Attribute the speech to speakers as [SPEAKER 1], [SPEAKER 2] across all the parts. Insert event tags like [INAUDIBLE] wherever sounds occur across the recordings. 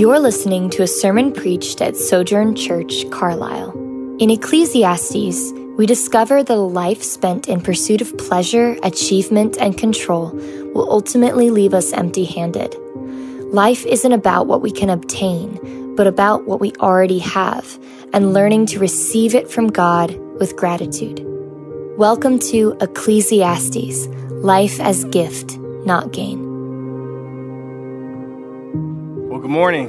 [SPEAKER 1] You're listening to a sermon preached at Sojourn Church, Carlisle. In Ecclesiastes, we discover that a life spent in pursuit of pleasure, achievement, and control will ultimately leave us empty handed. Life isn't about what we can obtain, but about what we already have and learning to receive it from God with gratitude. Welcome to Ecclesiastes Life as Gift, Not Gain.
[SPEAKER 2] Well, good morning.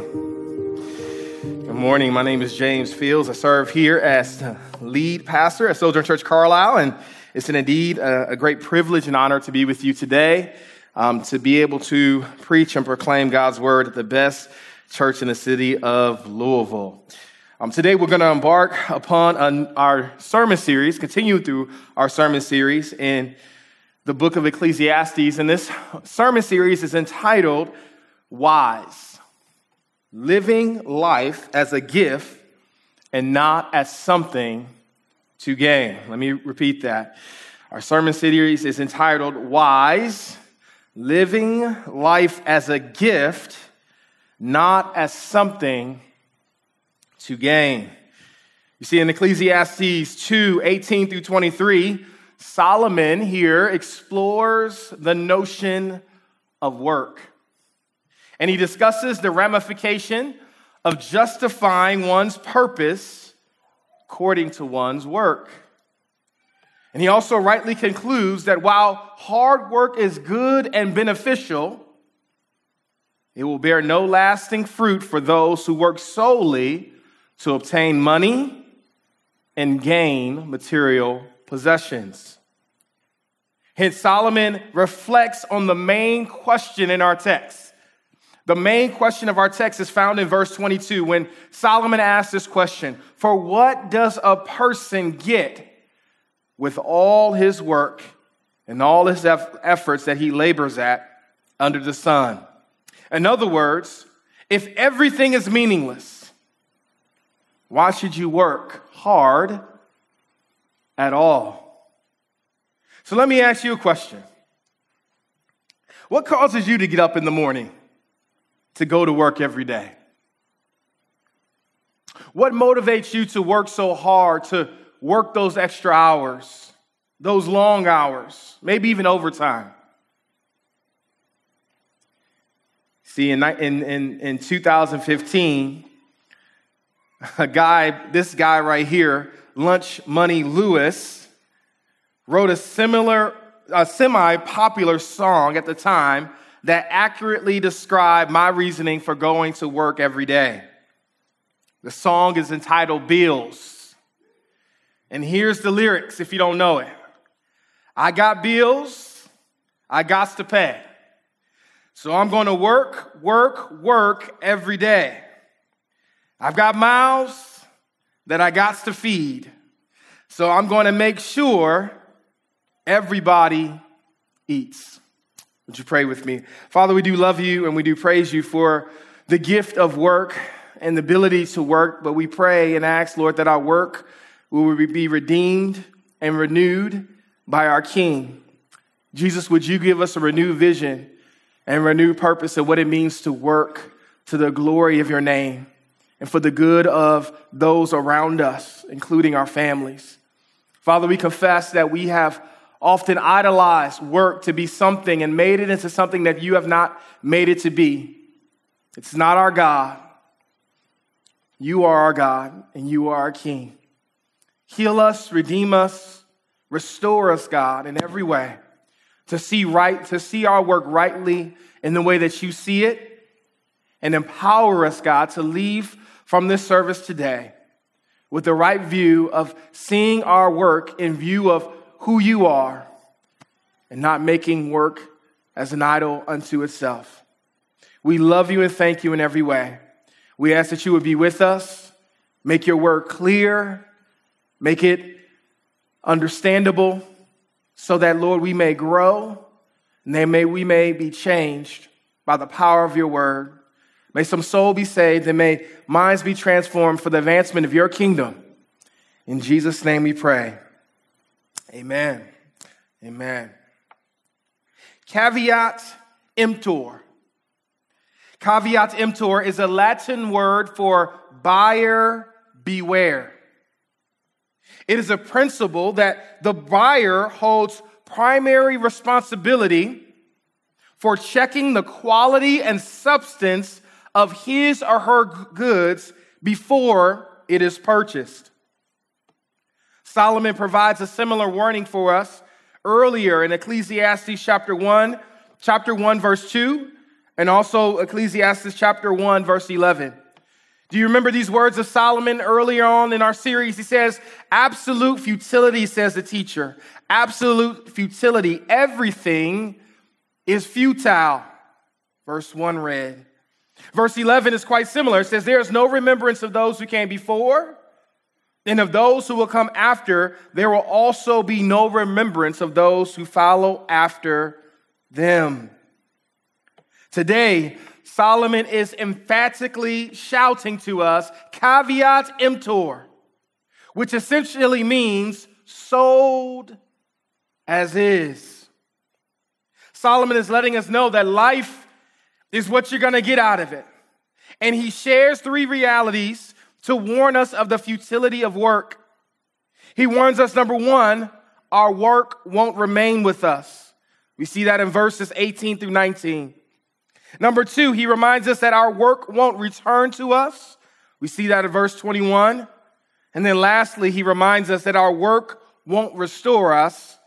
[SPEAKER 2] Good morning. My name is James Fields. I serve here as lead pastor at Sojourn Church Carlisle, and it's an indeed a, a great privilege and honor to be with you today, um, to be able to preach and proclaim God's word at the best church in the city of Louisville. Um, today, we're going to embark upon an, our sermon series, continue through our sermon series in the book of Ecclesiastes, and this sermon series is entitled Wise living life as a gift and not as something to gain. Let me repeat that. Our sermon series is entitled Wise, Living Life as a Gift, Not as Something to Gain. You see, in Ecclesiastes 2 18 through 23, Solomon here explores the notion of work and he discusses the ramification of justifying one's purpose according to one's work. And he also rightly concludes that while hard work is good and beneficial, it will bear no lasting fruit for those who work solely to obtain money and gain material possessions. Hence, Solomon reflects on the main question in our text the main question of our text is found in verse 22 when Solomon asks this question For what does a person get with all his work and all his efforts that he labors at under the sun? In other words, if everything is meaningless, why should you work hard at all? So let me ask you a question. What causes you to get up in the morning? To go to work every day? What motivates you to work so hard, to work those extra hours, those long hours, maybe even overtime? See, in, in, in, in 2015, a guy, this guy right here, LunchMoney Lewis, wrote a similar, a semi popular song at the time that accurately describe my reasoning for going to work every day. The song is entitled Bills. And here's the lyrics if you don't know it I got bills, I got to pay. So I'm going to work, work, work every day. I've got mouths that I got to feed. So I'm going to make sure everybody eats. Would you pray with me? Father, we do love you and we do praise you for the gift of work and the ability to work, but we pray and ask, Lord, that our work will be redeemed and renewed by our King. Jesus, would you give us a renewed vision and renewed purpose of what it means to work to the glory of your name and for the good of those around us, including our families? Father, we confess that we have often idolized work to be something and made it into something that you have not made it to be. It's not our God. You are our God and you are our King. Heal us, redeem us, restore us, God, in every way to see right, to see our work rightly in the way that you see it, and empower us, God, to leave from this service today with the right view of seeing our work in view of who you are and not making work as an idol unto itself. We love you and thank you in every way. We ask that you would be with us, make your word clear, make it understandable, so that, Lord, we may grow and may, we may be changed by the power of your word. May some soul be saved and may minds be transformed for the advancement of your kingdom. In Jesus' name we pray. Amen. Amen. Caveat emptor. Caveat emptor is a Latin word for buyer beware. It is a principle that the buyer holds primary responsibility for checking the quality and substance of his or her goods before it is purchased. Solomon provides a similar warning for us earlier in Ecclesiastes chapter 1, chapter 1 verse 2, and also Ecclesiastes chapter 1 verse 11. Do you remember these words of Solomon earlier on in our series? He says, absolute futility, says the teacher. Absolute futility. Everything is futile. Verse 1 read. Verse 11 is quite similar. It says, There is no remembrance of those who came before, and of those who will come after, there will also be no remembrance of those who follow after them. Today, Solomon is emphatically shouting to us, caveat emptor, which essentially means sold as is. Solomon is letting us know that life is what you're going to get out of it. And he shares three realities to warn us of the futility of work. He warns us, number one, our work won't remain with us. We see that in verses 18 through 19. Number two, he reminds us that our work won't return to us. We see that in verse 21. And then lastly, he reminds us that our work won't restore us,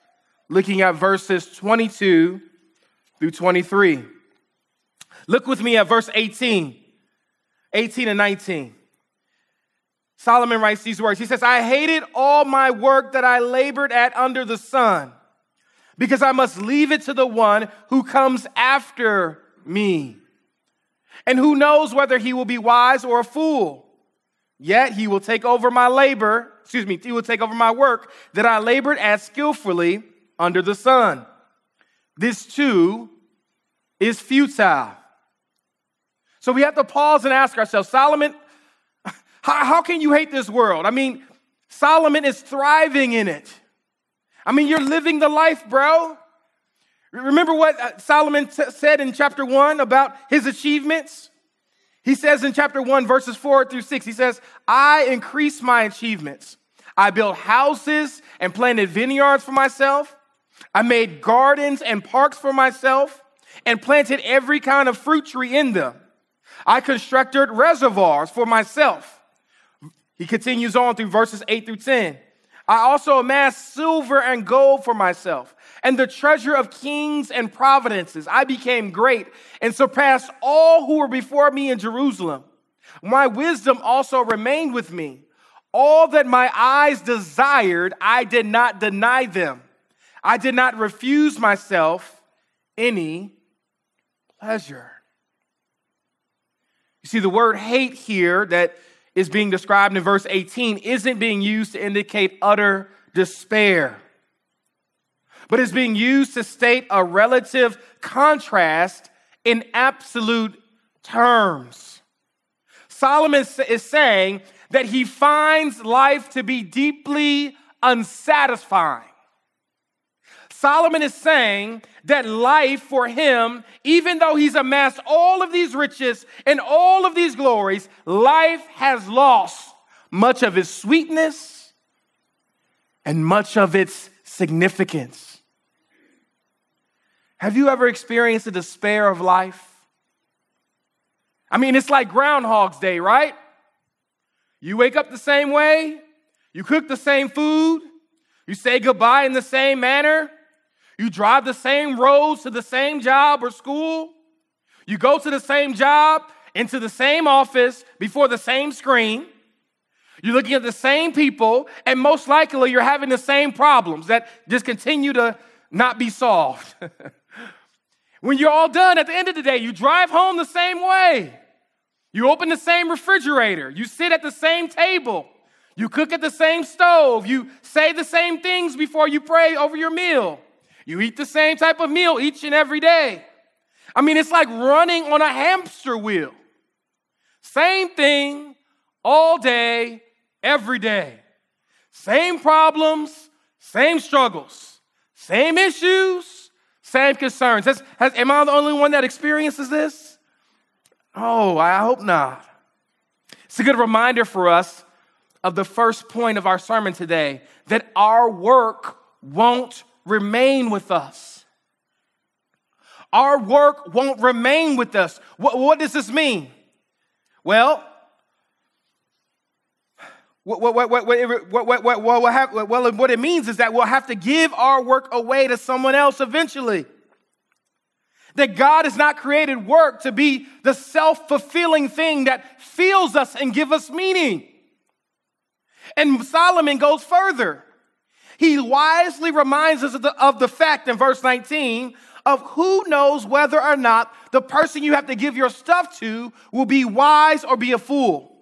[SPEAKER 2] looking at verses 22 through 23. Look with me at verse 18, 18 and 19. Solomon writes these words. He says, I hated all my work that I labored at under the sun, because I must leave it to the one who comes after me. And who knows whether he will be wise or a fool? Yet he will take over my labor, excuse me, he will take over my work that I labored at skillfully under the sun. This too is futile. So we have to pause and ask ourselves, Solomon, how, how can you hate this world? I mean, Solomon is thriving in it. I mean, you're living the life, bro. Remember what uh, Solomon t- said in chapter 1 about his achievements? He says in chapter 1, verses 4 through 6, he says, I increased my achievements. I built houses and planted vineyards for myself. I made gardens and parks for myself and planted every kind of fruit tree in them. I constructed reservoirs for myself. He continues on through verses 8 through 10. I also amassed silver and gold for myself and the treasure of kings and providences. I became great and surpassed all who were before me in Jerusalem. My wisdom also remained with me. All that my eyes desired, I did not deny them. I did not refuse myself any pleasure. You see, the word hate here that is being described in verse 18 isn't being used to indicate utter despair, but is being used to state a relative contrast in absolute terms. Solomon is saying that he finds life to be deeply unsatisfying. Solomon is saying that life for him, even though he's amassed all of these riches and all of these glories, life has lost much of its sweetness and much of its significance. Have you ever experienced the despair of life? I mean, it's like Groundhog's Day, right? You wake up the same way, you cook the same food, you say goodbye in the same manner, you drive the same roads to the same job or school. You go to the same job, into the same office, before the same screen. You're looking at the same people, and most likely you're having the same problems that just continue to not be solved. when you're all done at the end of the day, you drive home the same way. You open the same refrigerator. You sit at the same table. You cook at the same stove. You say the same things before you pray over your meal. You eat the same type of meal each and every day. I mean, it's like running on a hamster wheel. Same thing all day, every day. Same problems, same struggles, same issues, same concerns. Has, has, am I the only one that experiences this? Oh, I hope not. It's a good reminder for us of the first point of our sermon today that our work won't remain with us. Our work won't remain with us. What, what does this mean? Well, what, what, what, what, what, what, what, what, have, well, what it means is that we'll have to give our work away to someone else eventually. That God has not created work to be the self fulfilling thing that fills us and give us meaning. And Solomon goes further. He wisely reminds us of the, of the fact in verse 19 of who knows whether or not the person you have to give your stuff to will be wise or be a fool.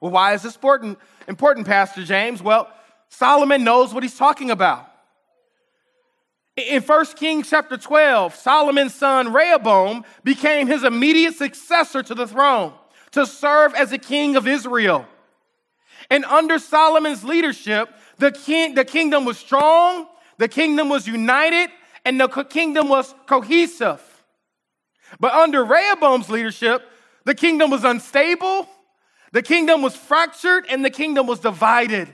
[SPEAKER 2] Well, why is this important, important, Pastor James? Well, Solomon knows what he's talking about. In 1 Kings chapter 12, Solomon's son Rehoboam became his immediate successor to the throne to serve as the king of Israel. And under Solomon's leadership, the, king, the kingdom was strong, the kingdom was united, and the kingdom was cohesive. But under Rehoboam's leadership, the kingdom was unstable, the kingdom was fractured and the kingdom was divided.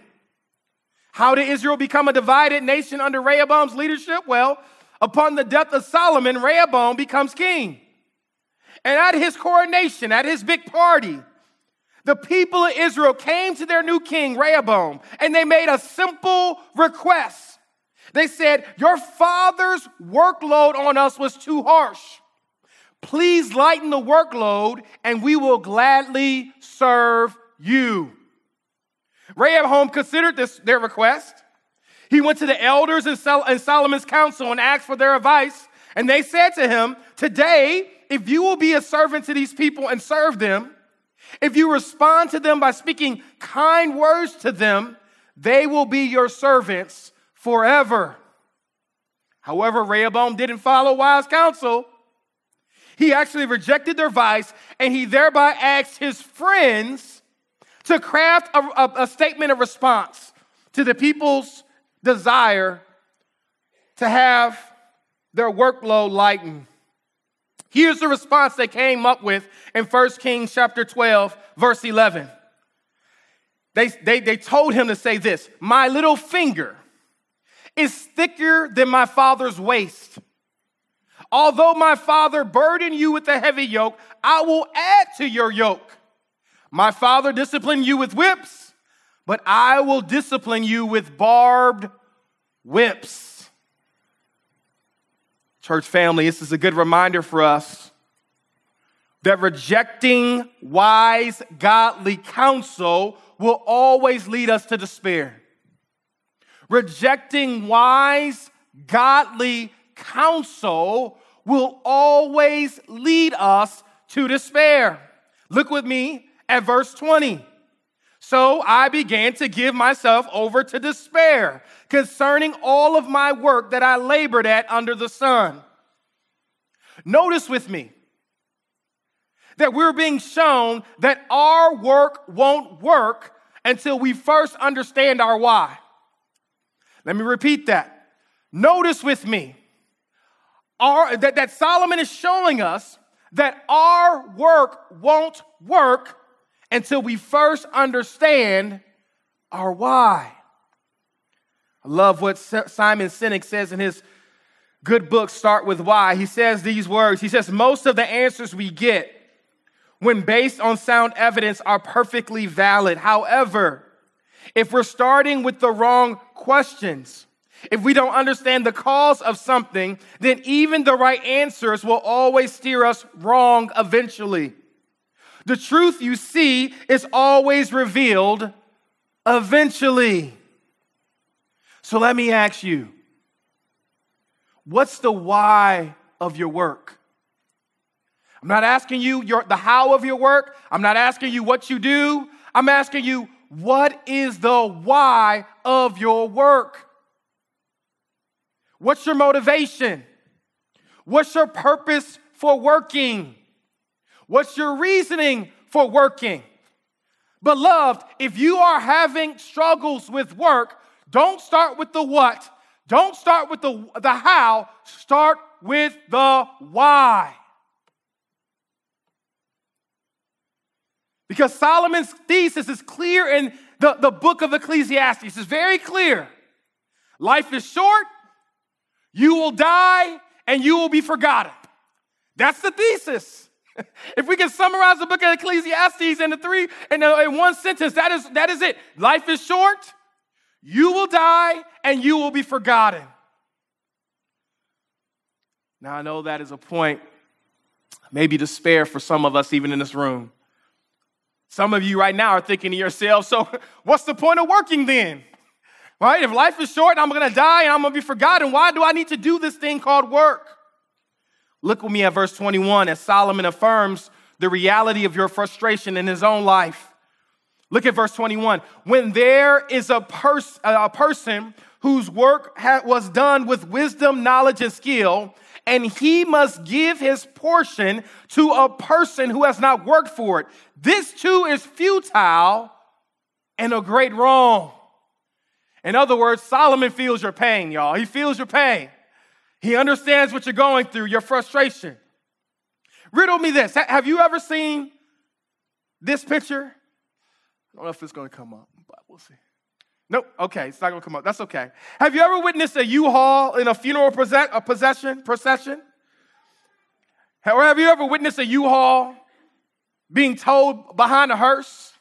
[SPEAKER 2] How did Israel become a divided nation under Rehoboam's leadership? Well, upon the death of Solomon, Rehoboam becomes king. And at his coronation, at his big party, the people of Israel came to their new king, Rehoboam, and they made a simple request. They said, Your father's workload on us was too harsh. Please lighten the workload and we will gladly serve you. Rehoboam considered this their request. He went to the elders and Solomon's council and asked for their advice. And they said to him, Today, if you will be a servant to these people and serve them, if you respond to them by speaking kind words to them, they will be your servants forever. However, Rehoboam didn't follow wise counsel. He actually rejected their advice and he thereby asked his friends to craft a, a, a statement of response to the people's desire to have their workload lightened. Here's the response they came up with in 1 Kings chapter 12, verse 11. They, they, they told him to say this My little finger is thicker than my father's waist. Although my father burdened you with a heavy yoke, I will add to your yoke. My father disciplined you with whips, but I will discipline you with barbed whips. Church family, this is a good reminder for us that rejecting wise, godly counsel will always lead us to despair. Rejecting wise, godly counsel will always lead us to despair. Look with me at verse 20. So I began to give myself over to despair concerning all of my work that I labored at under the sun. Notice with me that we're being shown that our work won't work until we first understand our why. Let me repeat that. Notice with me our, that, that Solomon is showing us that our work won't work until we first understand our why. I love what Simon Sinek says in his good book, Start With Why. He says these words He says, Most of the answers we get, when based on sound evidence, are perfectly valid. However, if we're starting with the wrong questions, if we don't understand the cause of something, then even the right answers will always steer us wrong eventually. The truth you see is always revealed eventually. So let me ask you what's the why of your work? I'm not asking you your, the how of your work. I'm not asking you what you do. I'm asking you, what is the why of your work? What's your motivation? What's your purpose for working? What's your reasoning for working? Beloved, if you are having struggles with work, don't start with the what, don't start with the, the how, start with the why. Because Solomon's thesis is clear in the, the book of Ecclesiastes. It's very clear. Life is short, you will die, and you will be forgotten. That's the thesis. [LAUGHS] if we can summarize the book of Ecclesiastes in the three in, the, in one sentence, that is that is it. Life is short, you will die, and you will be forgotten. Now I know that is a point, maybe despair for some of us, even in this room. Some of you right now are thinking to yourself, so [LAUGHS] what's the point of working then? Right? If life is short, I'm going to die and I'm going to be forgotten. Why do I need to do this thing called work? Look with me at verse 21 as Solomon affirms the reality of your frustration in his own life. Look at verse 21. When there is a, pers- a person whose work ha- was done with wisdom, knowledge, and skill, and he must give his portion to a person who has not worked for it. This too is futile and a great wrong. In other words, Solomon feels your pain, y'all. He feels your pain. He understands what you're going through, your frustration. Riddle me this. Have you ever seen this picture? I don't know if it's going to come up, but we'll see. Nope. Okay, it's not gonna come up. That's okay. Have you ever witnessed a U-Haul in a funeral procession, a possession procession? Or have you ever witnessed a U-Haul being towed behind a hearse?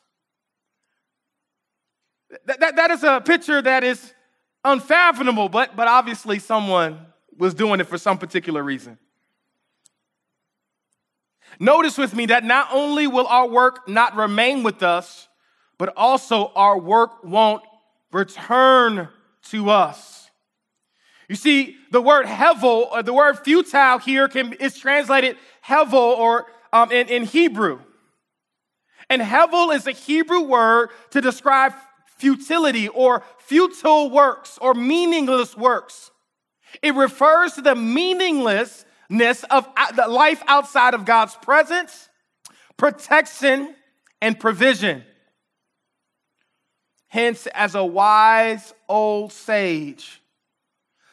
[SPEAKER 2] That, that, that is a picture that is unfathomable, but, but obviously someone was doing it for some particular reason. Notice with me that not only will our work not remain with us, but also our work won't return to us. You see, the word hevel, or the word futile here can, is translated hevel or um, in, in Hebrew. And hevel is a Hebrew word to describe futility or futile works or meaningless works. It refers to the meaninglessness of life outside of God's presence, protection, and provision. Hence, as a wise old sage,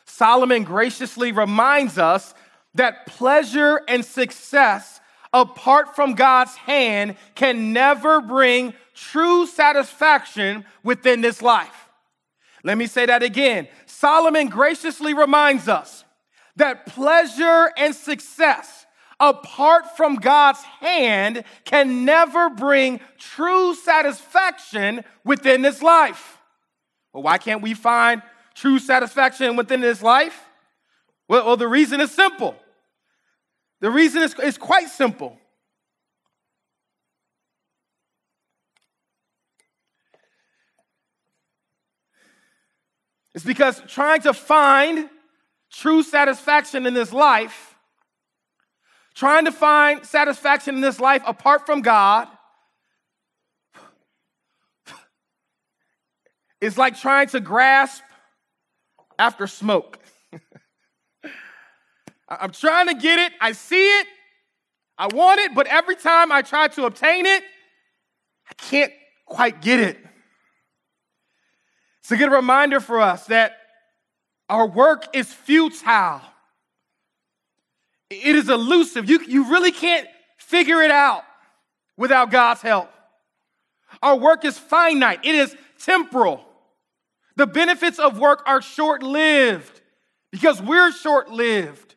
[SPEAKER 2] Solomon graciously reminds us that pleasure and success apart from God's hand can never bring true satisfaction within this life. Let me say that again. Solomon graciously reminds us that pleasure and success apart from God's hand can never bring true satisfaction within this life. Well, why can't we find true satisfaction within this life? Well, well the reason is simple. The reason is, is quite simple. It's because trying to find true satisfaction in this life trying to find satisfaction in this life apart from God is like trying to grasp after smoke. [LAUGHS] I'm trying to get it, I see it, I want it, but every time I try to obtain it, I can't quite get it. It's a good reminder for us that our work is futile. It is elusive. You, you really can't figure it out without God's help. Our work is finite, it is temporal. The benefits of work are short lived because we're short lived.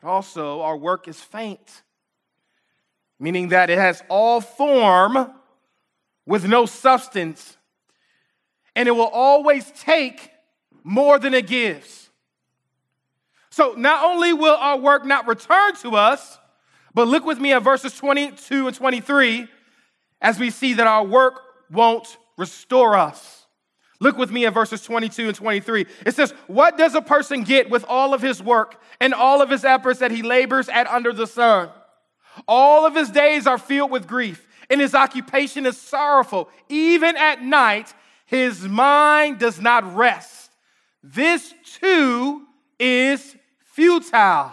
[SPEAKER 2] But also, our work is faint, meaning that it has all form with no substance, and it will always take more than it gives. So not only will our work not return to us, but look with me at verses 22 and 23 as we see that our work won't restore us. Look with me at verses 22 and 23. It says, What does a person get with all of his work and all of his efforts that he labors at under the sun? All of his days are filled with grief, and his occupation is sorrowful. Even at night, his mind does not rest. This too is futile.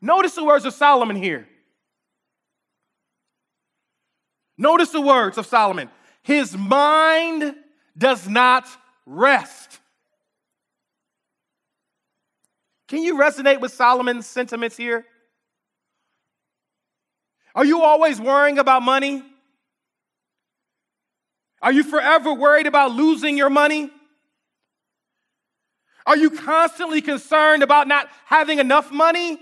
[SPEAKER 2] Notice the words of Solomon here. Notice the words of Solomon. His mind does not rest. Can you resonate with Solomon's sentiments here? Are you always worrying about money? Are you forever worried about losing your money? Are you constantly concerned about not having enough money?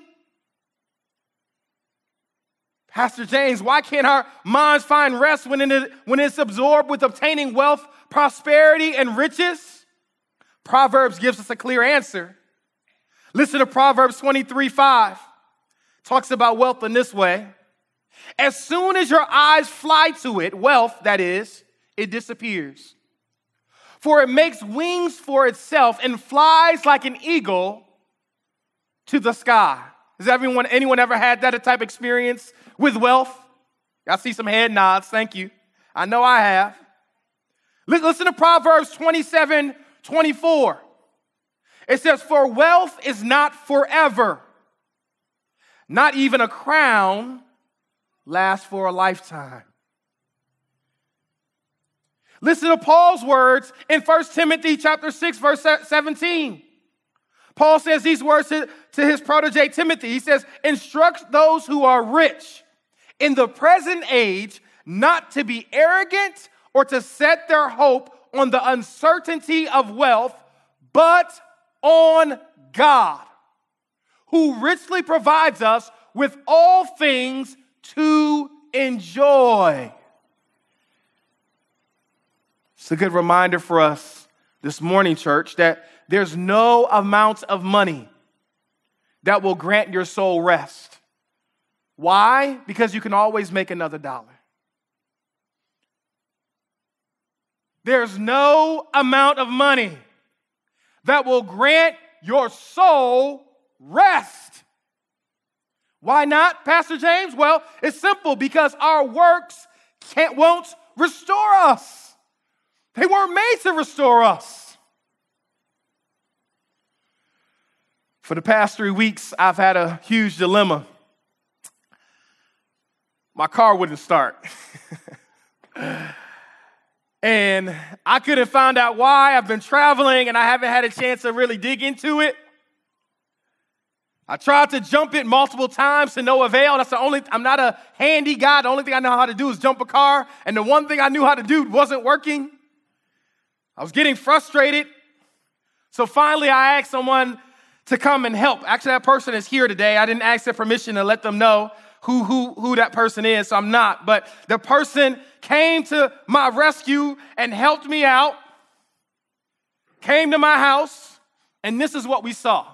[SPEAKER 2] Pastor James, why can't our minds find rest when, it, when it's absorbed with obtaining wealth, prosperity, and riches? Proverbs gives us a clear answer. Listen to Proverbs 23 5. Talks about wealth in this way. As soon as your eyes fly to it, wealth, that is, it disappears. For it makes wings for itself and flies like an eagle to the sky. Has everyone, anyone ever had that type of experience with wealth? I see some head nods. Thank you. I know I have. Listen to Proverbs 27 24. It says, For wealth is not forever, not even a crown lasts for a lifetime. Listen to Paul's words in 1 Timothy chapter 6 verse 17. Paul says these words to, to his protege Timothy. He says, "Instruct those who are rich in the present age not to be arrogant or to set their hope on the uncertainty of wealth, but on God, who richly provides us with all things to enjoy. It's a good reminder for us this morning, church, that there's no amount of money that will grant your soul rest. Why? Because you can always make another dollar. There's no amount of money that will grant your soul rest. Why not, Pastor James? Well, it's simple because our works can't, won't restore us. They weren't made to restore us. For the past three weeks, I've had a huge dilemma. My car wouldn't start. [LAUGHS] and I couldn't find out why. I've been traveling and I haven't had a chance to really dig into it. I tried to jump it multiple times to no avail. That's the only, I'm not a handy guy. The only thing I know how to do is jump a car. And the one thing I knew how to do wasn't working. I was getting frustrated. So finally, I asked someone to come and help. Actually, that person is here today. I didn't ask their permission to let them know who, who, who that person is, so I'm not. But the person came to my rescue and helped me out, came to my house, and this is what we saw.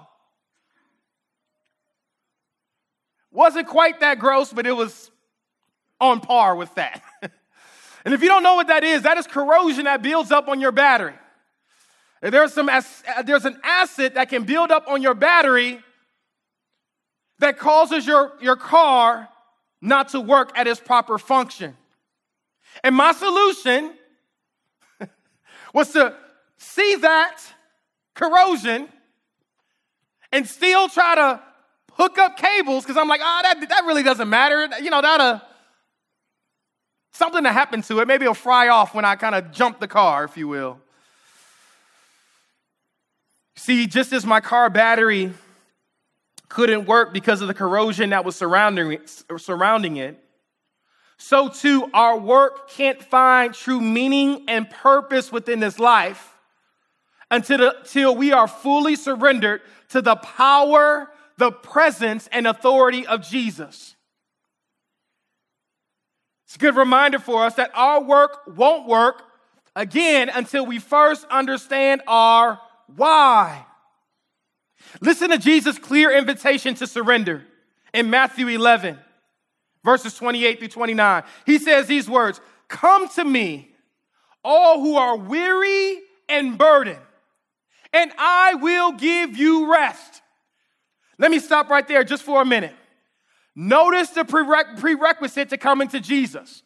[SPEAKER 2] Wasn't quite that gross, but it was on par with that. [LAUGHS] and if you don't know what that is, that is corrosion that builds up on your battery. There's, some, there's an acid that can build up on your battery that causes your, your car not to work at its proper function. And my solution [LAUGHS] was to see that corrosion and still try to hook up cables because I'm like, ah, oh, that, that really doesn't matter. You know, that uh, something to happen to it. Maybe it'll fry off when I kind of jump the car, if you will. See, just as my car battery couldn't work because of the corrosion that was surrounding it, surrounding it, so too our work can't find true meaning and purpose within this life until, until we are fully surrendered to the power the presence and authority of Jesus. It's a good reminder for us that our work won't work again until we first understand our why. Listen to Jesus' clear invitation to surrender in Matthew 11, verses 28 through 29. He says these words Come to me, all who are weary and burdened, and I will give you rest. Let me stop right there just for a minute. Notice the prerequisite to coming to Jesus.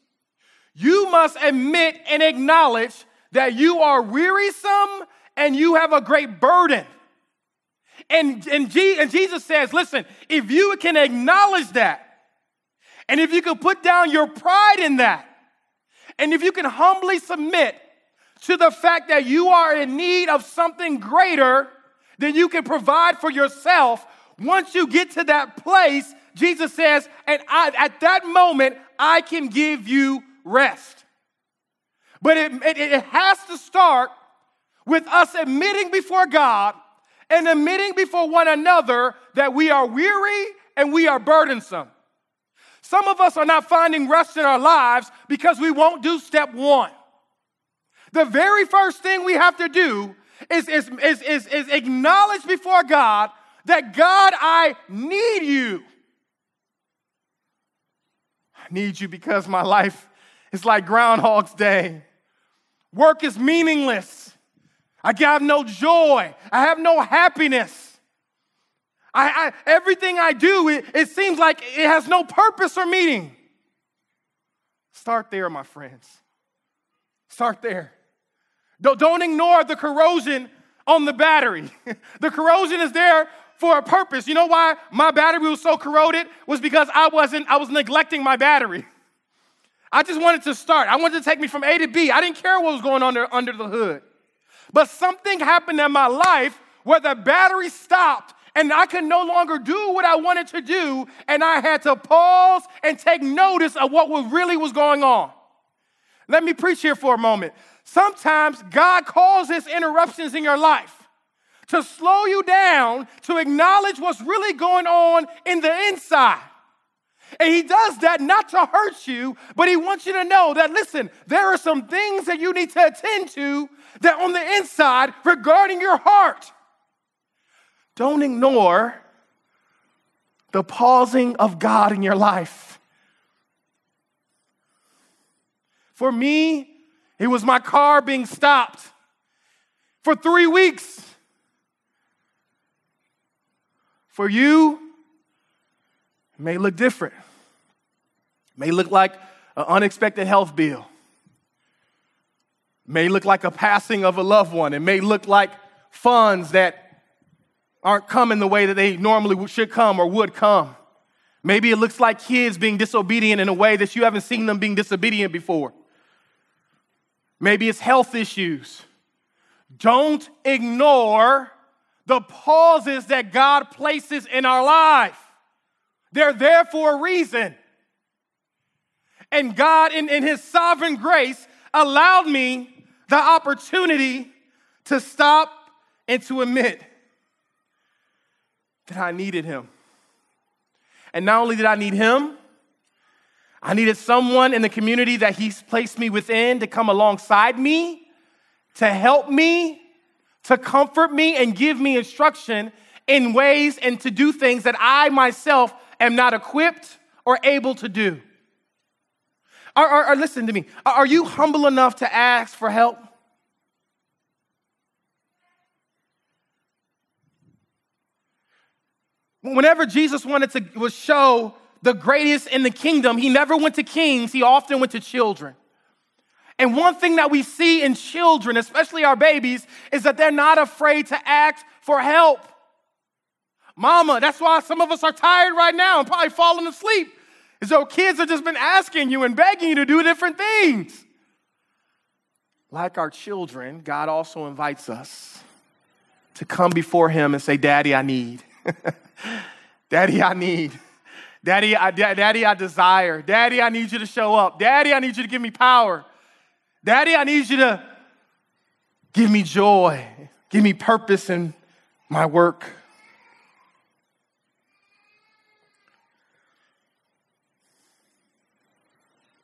[SPEAKER 2] You must admit and acknowledge that you are wearisome and you have a great burden. And, and, G, and Jesus says, listen, if you can acknowledge that, and if you can put down your pride in that, and if you can humbly submit to the fact that you are in need of something greater than you can provide for yourself, once you get to that place, Jesus says, and I, at that moment, I can give you rest. But it, it, it has to start with us admitting before God and admitting before one another that we are weary and we are burdensome. Some of us are not finding rest in our lives because we won't do step one. The very first thing we have to do is, is, is, is, is acknowledge before God that God, I need you. I need you because my life is like Groundhog's Day. Work is meaningless. I have no joy. I have no happiness. I, I everything I do, it, it seems like it has no purpose or meaning. Start there, my friends. Start there. Don't, don't ignore the corrosion on the battery. [LAUGHS] the corrosion is there for a purpose. You know why my battery was so corroded? Was because I wasn't, I was neglecting my battery. I just wanted to start. I wanted to take me from A to B. I didn't care what was going on there under the hood. But something happened in my life where the battery stopped and I could no longer do what I wanted to do, and I had to pause and take notice of what really was going on. Let me preach here for a moment. Sometimes God causes interruptions in your life to slow you down to acknowledge what's really going on in the inside. And he does that not to hurt you, but he wants you to know that, listen, there are some things that you need to attend to that on the inside regarding your heart. Don't ignore the pausing of God in your life. For me, it was my car being stopped for three weeks. For you, it may look different. May look like an unexpected health bill. May look like a passing of a loved one. It may look like funds that aren't coming the way that they normally should come or would come. Maybe it looks like kids being disobedient in a way that you haven't seen them being disobedient before. Maybe it's health issues. Don't ignore the pauses that God places in our life. They're there for a reason. And God, in, in His sovereign grace, allowed me the opportunity to stop and to admit that I needed him. And not only did I need him, I needed someone in the community that he's placed me within to come alongside me, to help me, to comfort me, and give me instruction in ways and to do things that I myself am not equipped or able to do. Or, or listen to me, are you humble enough to ask for help? Whenever Jesus wanted to show the greatest in the kingdom, he never went to kings, he often went to children. And one thing that we see in children, especially our babies, is that they're not afraid to ask for help. Mama, that's why some of us are tired right now and probably falling asleep. Is though kids have just been asking you and begging you to do different things. Like our children, God also invites us to come before Him and say, Daddy, I need. [LAUGHS] Daddy, I need. Daddy I, Daddy, I desire. Daddy, I need you to show up. Daddy, I need you to give me power. Daddy, I need you to give me joy. Give me purpose in my work.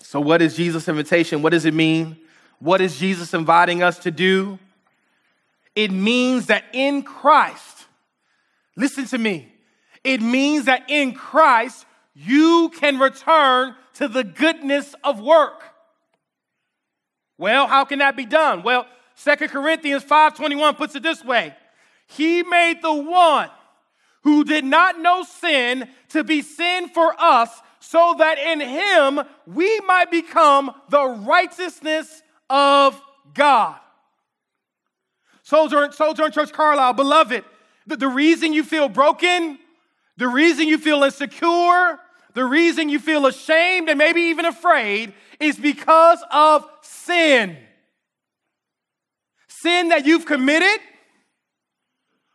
[SPEAKER 2] So, what is Jesus' invitation? What does it mean? What is Jesus inviting us to do? It means that in Christ, listen to me, it means that in Christ, you can return to the goodness of work. Well, how can that be done? Well, Second Corinthians 5:21 puts it this way. He made the one who did not know sin to be sin for us so that in him we might become the righteousness of God. Sojourn, Sojourn Church Carlisle, beloved, the, the reason you feel broken the reason you feel insecure, the reason you feel ashamed and maybe even afraid is because of sin. Sin that you've committed,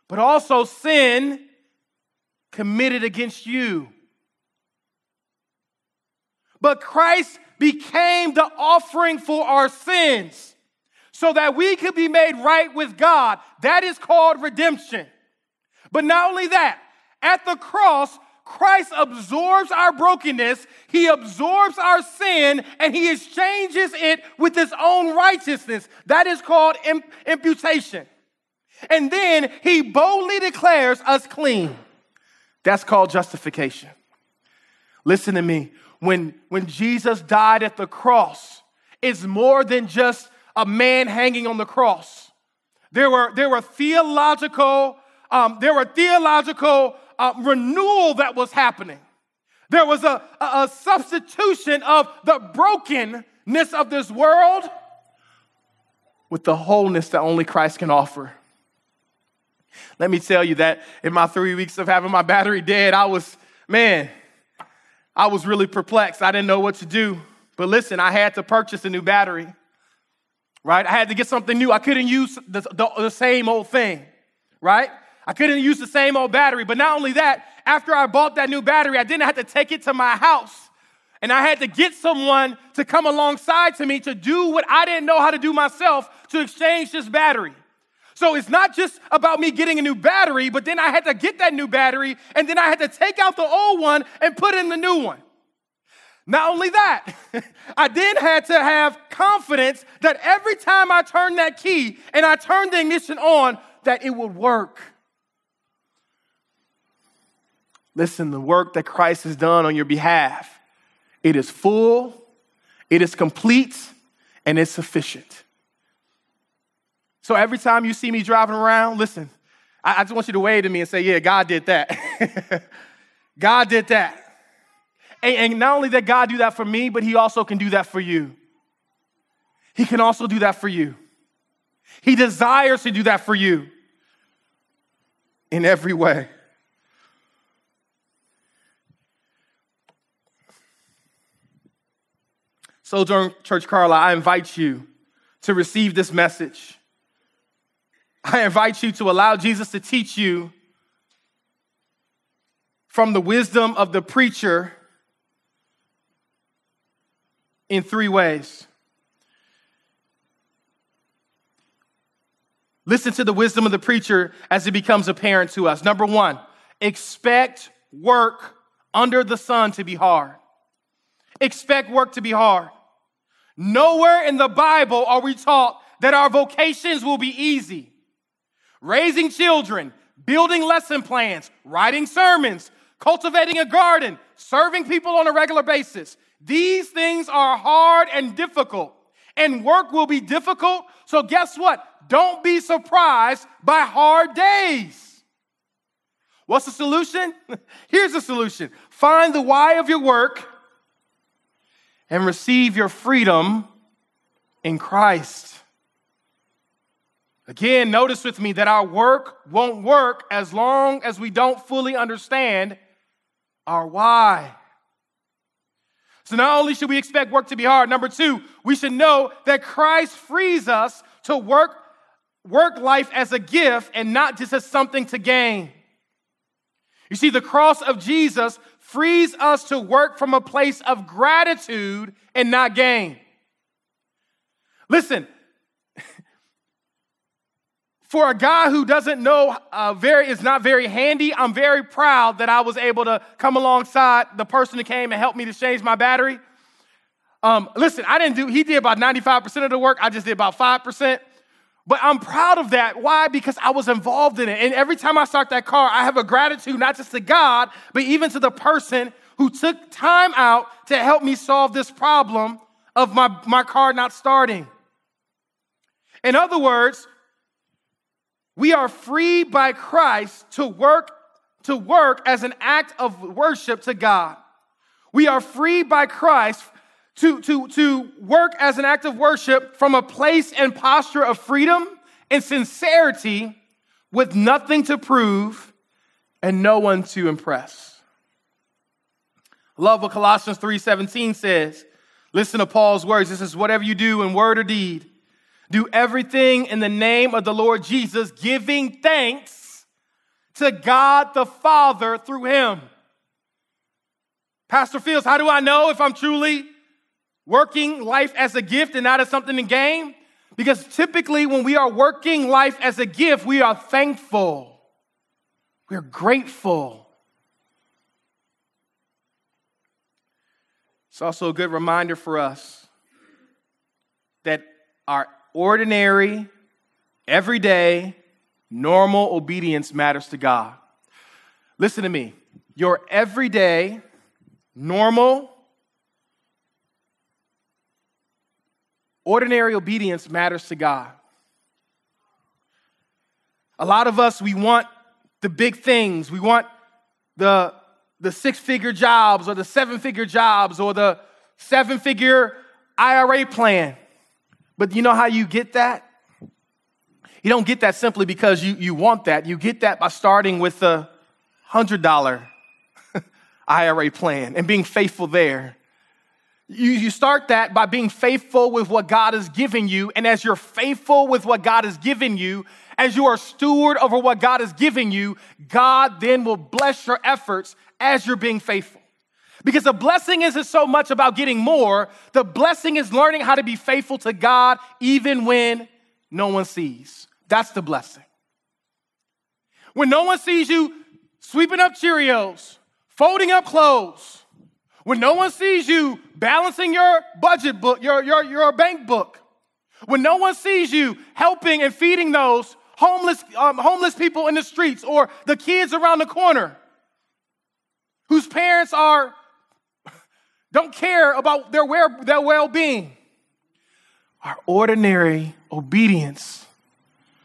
[SPEAKER 2] but also sin committed against you. but Christ became the offering for our sins so that we could be made right with God. That is called redemption. But not only that, at the cross, Christ absorbs our brokenness, he absorbs our sin, and he exchanges it with his own righteousness. That is called imputation. And then he boldly declares us clean. That's called justification. Listen to me. When, when Jesus died at the cross, it's more than just a man hanging on the cross. There were, there were theological, um, there were theological uh, renewal that was happening. There was a, a, a substitution of the brokenness of this world with the wholeness that only Christ can offer. Let me tell you that in my three weeks of having my battery dead, I was, man, I was really perplexed. I didn't know what to do. But listen, I had to purchase a new battery, right? I had to get something new. I couldn't use the, the, the same old thing, right? I couldn't use the same old battery. But not only that, after I bought that new battery, I didn't have to take it to my house. And I had to get someone to come alongside to me to do what I didn't know how to do myself to exchange this battery. So it's not just about me getting a new battery, but then I had to get that new battery and then I had to take out the old one and put in the new one. Not only that, [LAUGHS] I then had to have confidence that every time I turned that key and I turned the ignition on, that it would work. Listen, the work that Christ has done on your behalf, it is full, it is complete, and it's sufficient. So every time you see me driving around, listen, I, just want you to wave to me and say, Yeah, God did that. [LAUGHS] God did that. And, and not only did God do that for me, but He also can do that for you. He can also do that for you. He desires to do that for you in every way. Sojourn Church Carlisle, I invite you to receive this message. I invite you to allow Jesus to teach you from the wisdom of the preacher in three ways. Listen to the wisdom of the preacher as it becomes apparent to us. Number one, expect work under the sun to be hard. Expect work to be hard. Nowhere in the Bible are we taught that our vocations will be easy raising children, building lesson plans, writing sermons, cultivating a garden, serving people on a regular basis. These things are hard and difficult, and work will be difficult. So, guess what? Don't be surprised by hard days. What's the solution? [LAUGHS] Here's the solution find the why of your work and receive your freedom in Christ. Again, notice with me that our work won't work as long as we don't fully understand our why. So, not only should we expect work to be hard, number two, we should know that Christ frees us to work, work life as a gift and not just as something to gain. You see, the cross of Jesus frees us to work from a place of gratitude and not gain. Listen, [LAUGHS] for a guy who doesn't know uh, very is not very handy i'm very proud that i was able to come alongside the person who came and helped me to change my battery um, listen i didn't do he did about 95% of the work i just did about 5% but i'm proud of that. Why? Because i was involved in it. And every time i start that car i have a gratitude not just to god but even to the person who took time out to help me solve this problem of my, my car not starting. In other words we are free by Christ to work to work as an act of worship to God. We are free by Christ to, to, to work as an act of worship from a place and posture of freedom and sincerity with nothing to prove and no one to impress. Love what Colossians 3:17 says. Listen to Paul's words. This is whatever you do in word or deed, do everything in the name of the Lord Jesus, giving thanks to God the Father through him. Pastor Fields, how do I know if I'm truly working life as a gift and not as something to gain? Because typically, when we are working life as a gift, we are thankful, we're grateful. It's also a good reminder for us that our ordinary, everyday, normal obedience matters to God. Listen to me. Your everyday, normal, ordinary obedience matters to God. A lot of us, we want the big things. We want the, the six figure jobs or the seven figure jobs or the seven figure IRA plan. But you know how you get that? You don't get that simply because you, you want that. You get that by starting with the $100 [LAUGHS] IRA plan and being faithful there. You, you start that by being faithful with what God has given you. And as you're faithful with what God has given you, as you are steward over what God has given you, God then will bless your efforts as you're being faithful. Because the blessing isn't so much about getting more, the blessing is learning how to be faithful to God even when no one sees. That's the blessing. When no one sees you sweeping up Cheerios, folding up clothes, when no one sees you balancing your budget book, your, your, your bank book, when no one sees you helping and feeding those homeless, um, homeless people in the streets or the kids around the corner whose parents are [LAUGHS] don't care about their, their well-being our ordinary obedience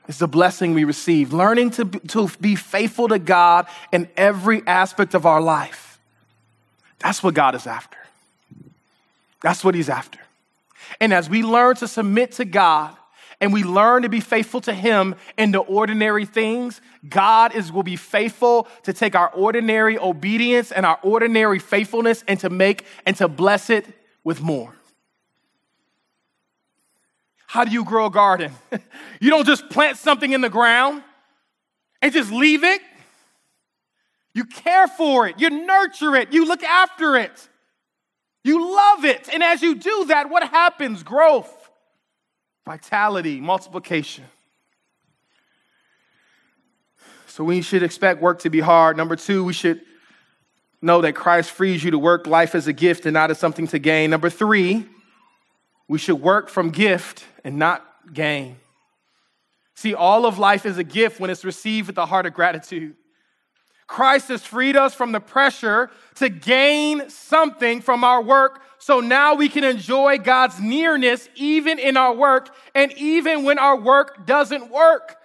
[SPEAKER 2] is the blessing we receive. Learning to, to be faithful to God in every aspect of our life. That's what God is after. That's what He's after. And as we learn to submit to God and we learn to be faithful to Him in the ordinary things, God is, will be faithful to take our ordinary obedience and our ordinary faithfulness and to make and to bless it with more. How do you grow a garden? [LAUGHS] you don't just plant something in the ground and just leave it. You care for it, you nurture it, you look after it, you love it. And as you do that, what happens? Growth, vitality, multiplication. So we should expect work to be hard. Number two, we should know that Christ frees you to work life as a gift and not as something to gain. Number three, we should work from gift and not gain. See, all of life is a gift when it's received with a heart of gratitude. Christ has freed us from the pressure to gain something from our work, so now we can enjoy God's nearness even in our work and even when our work doesn't work.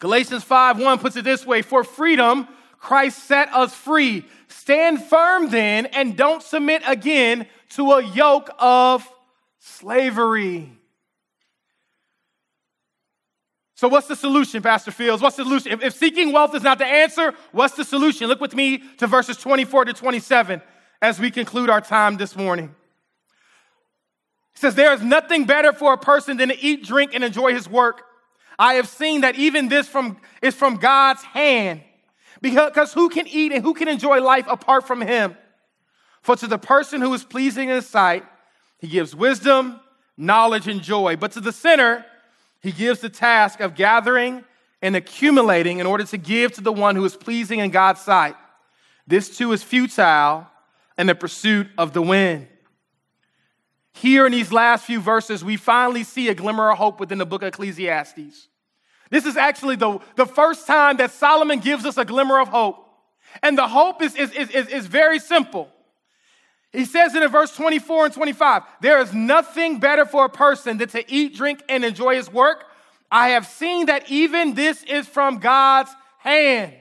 [SPEAKER 2] Galatians 5 1 puts it this way For freedom, Christ set us free. Stand firm then and don't submit again to a yoke of slavery. So, what's the solution, Pastor Fields? What's the solution? If, if, seeking wealth is not the answer, what's the solution? Look with me to verses 24 to 27 as we conclude our time this morning. It says, There is nothing better for a person than to eat, drink, and enjoy his work. I have seen that even this from, is from God's hand. Because who can eat and who can enjoy life apart from him? For to the person who is pleasing in his sight, he gives wisdom, knowledge, and joy. But to the sinner, he gives the task of gathering and accumulating in order to give to the one who is pleasing in God's sight. This too is futile in the pursuit of the wind. Here in these last few verses, we finally see a glimmer of hope within the book of Ecclesiastes. This is actually the, the first time that Solomon gives us a glimmer of hope. And the hope is, is, is, is very simple. He says it in verse 24 and 25 there is nothing better for a person than to eat, drink, and enjoy his work. I have seen that even this is from God's hand.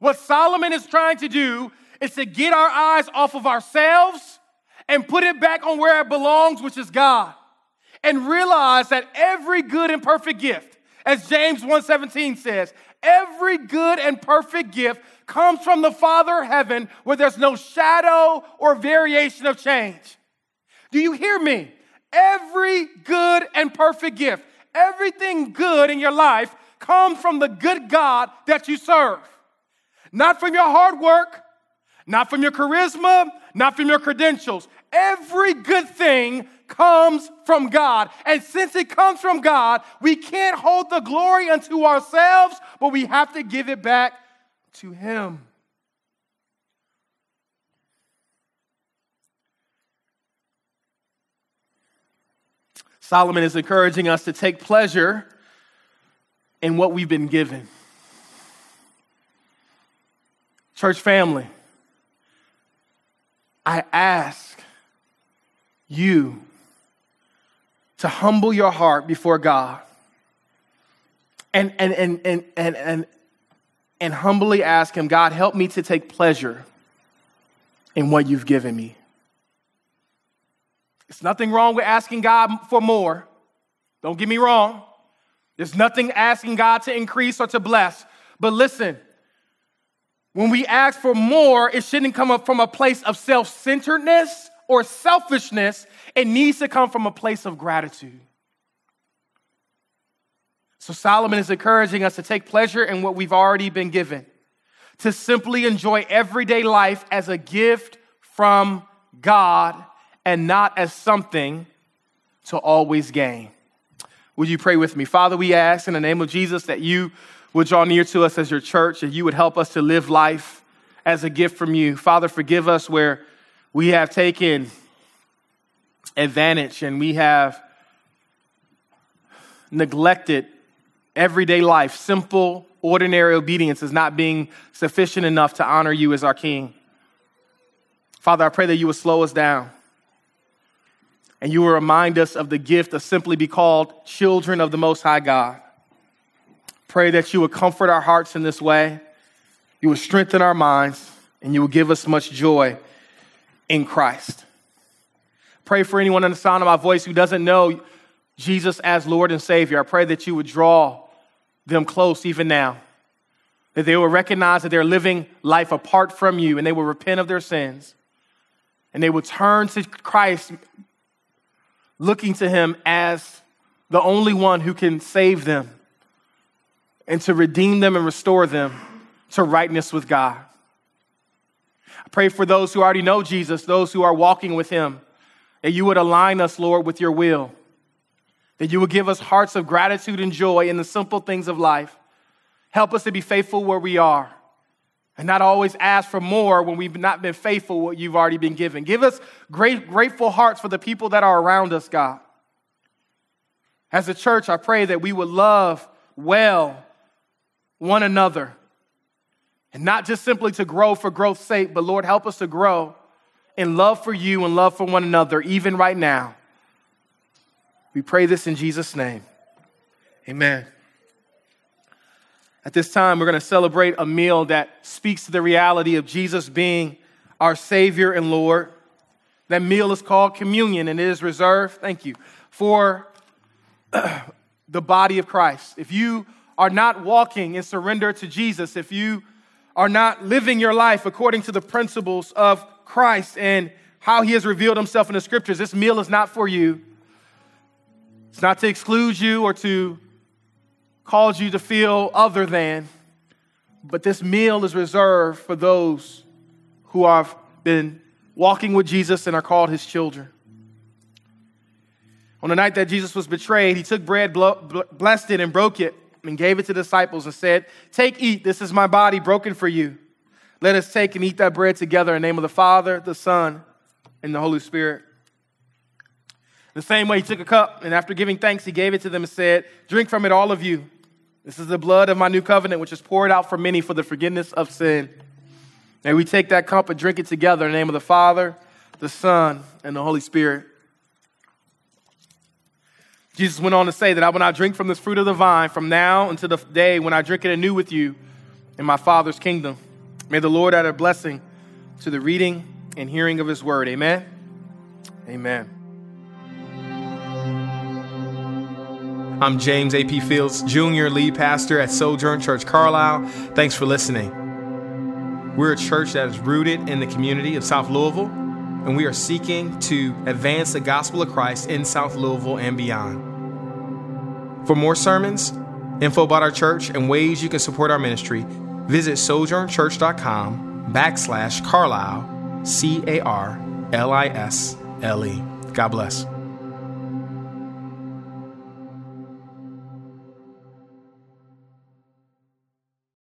[SPEAKER 2] What Solomon is trying to do is to get our eyes off of ourselves and put it back on where it belongs, which is God. And realize that every good and perfect gift, as James 1:17 says, every good and perfect gift comes from the Father heaven where there's no shadow or variation of change. Do you hear me? Every good and perfect gift, everything good in your life comes from the good God that you serve. Not from your hard work, not from your charisma, not from your credentials. Every good thing comes from God. And since it comes from God, we can't hold the glory unto ourselves, but we have to give it back to Him. Solomon is encouraging us to take pleasure in what we've been given. Church family, I ask you to humble your heart before God and, and, and, and, and, and, and humbly ask Him, God, help me to take pleasure in what you've given me. There's nothing wrong with asking God for more. Don't get me wrong. There's nothing asking God to increase or to bless. But listen, when we ask for more, it shouldn't come up from a place of self centeredness or selfishness. It needs to come from a place of gratitude. So Solomon is encouraging us to take pleasure in what we've already been given, to simply enjoy everyday life as a gift from God and not as something to always gain. Would you pray with me? Father, we ask in the name of Jesus that you would draw near to us as your church, and you would help us to live life as a gift from you. Father, forgive us where we have taken advantage and we have neglected everyday life. Simple, ordinary obedience is not being sufficient enough to honor you as our King. Father, I pray that you would slow us down and you will remind us of the gift of simply be called children of the Most High God. Pray that you would comfort our hearts in this way, you would strengthen our minds, and you will give us much joy in Christ. Pray for anyone in the sound of my voice who doesn't know Jesus as Lord and Savior. I pray that you would draw them close even now, that they will recognize that they're living life apart from you, and they will repent of their sins, and they will turn to Christ looking to him as the only one who can save them and to redeem them and restore them to rightness with God. I pray for those who already know Jesus, those who are walking with him, that you would align us, Lord, with your will, that you would give us hearts of gratitude and joy in the simple things of life. Help us to be faithful where we are and not always ask for more when we've not been faithful what you've already been given. Give us great, grateful hearts for the people that are around us, God. As a church, I pray that we would love well one another and not just simply to grow for growth's sake, but Lord, help us to grow in love for you and love for one another, even right now. We pray this in Jesus' name. Amen. At this time, we're going to celebrate a meal that speaks to the reality of Jesus being our Savior and Lord. That meal is called communion and it is reserved, thank you, for [CLEARS THROAT] the body of Christ. If you are not walking in surrender to Jesus, if you are not living your life according to the principles of Christ and how he has revealed himself in the scriptures, this meal is not for you. It's not to exclude you or to cause you to feel other than, but this meal is reserved for those who have been walking with Jesus and are called his children. On the night that Jesus was betrayed, he took bread, blessed it, and broke it, and gave it to the disciples and said, Take, eat, this is my body broken for you. Let us take and eat that bread together in the name of the Father, the Son, and the Holy Spirit. The same way, he took a cup, and after giving thanks, he gave it to them and said, Drink from it, all of you. This is the blood of my new covenant, which is poured out for many for the forgiveness of sin. May we take that cup and drink it together in the name of the Father, the Son, and the Holy Spirit. Jesus went on to say that I will not drink from this fruit of the vine from now until the day when I drink it anew with you in my Father's kingdom. May the Lord add a blessing to the reading and hearing of his word. Amen. Amen. I'm James A.P. Fields, Junior Lead Pastor at Sojourn Church Carlisle. Thanks for listening. We're a church that is rooted in the community of South Louisville, and we are seeking to advance the gospel of Christ in South Louisville and beyond. For more sermons, info about our church, and ways you can support our ministry, visit sojournchurch.com backslash Carlisle, C A R L I S L E. God bless.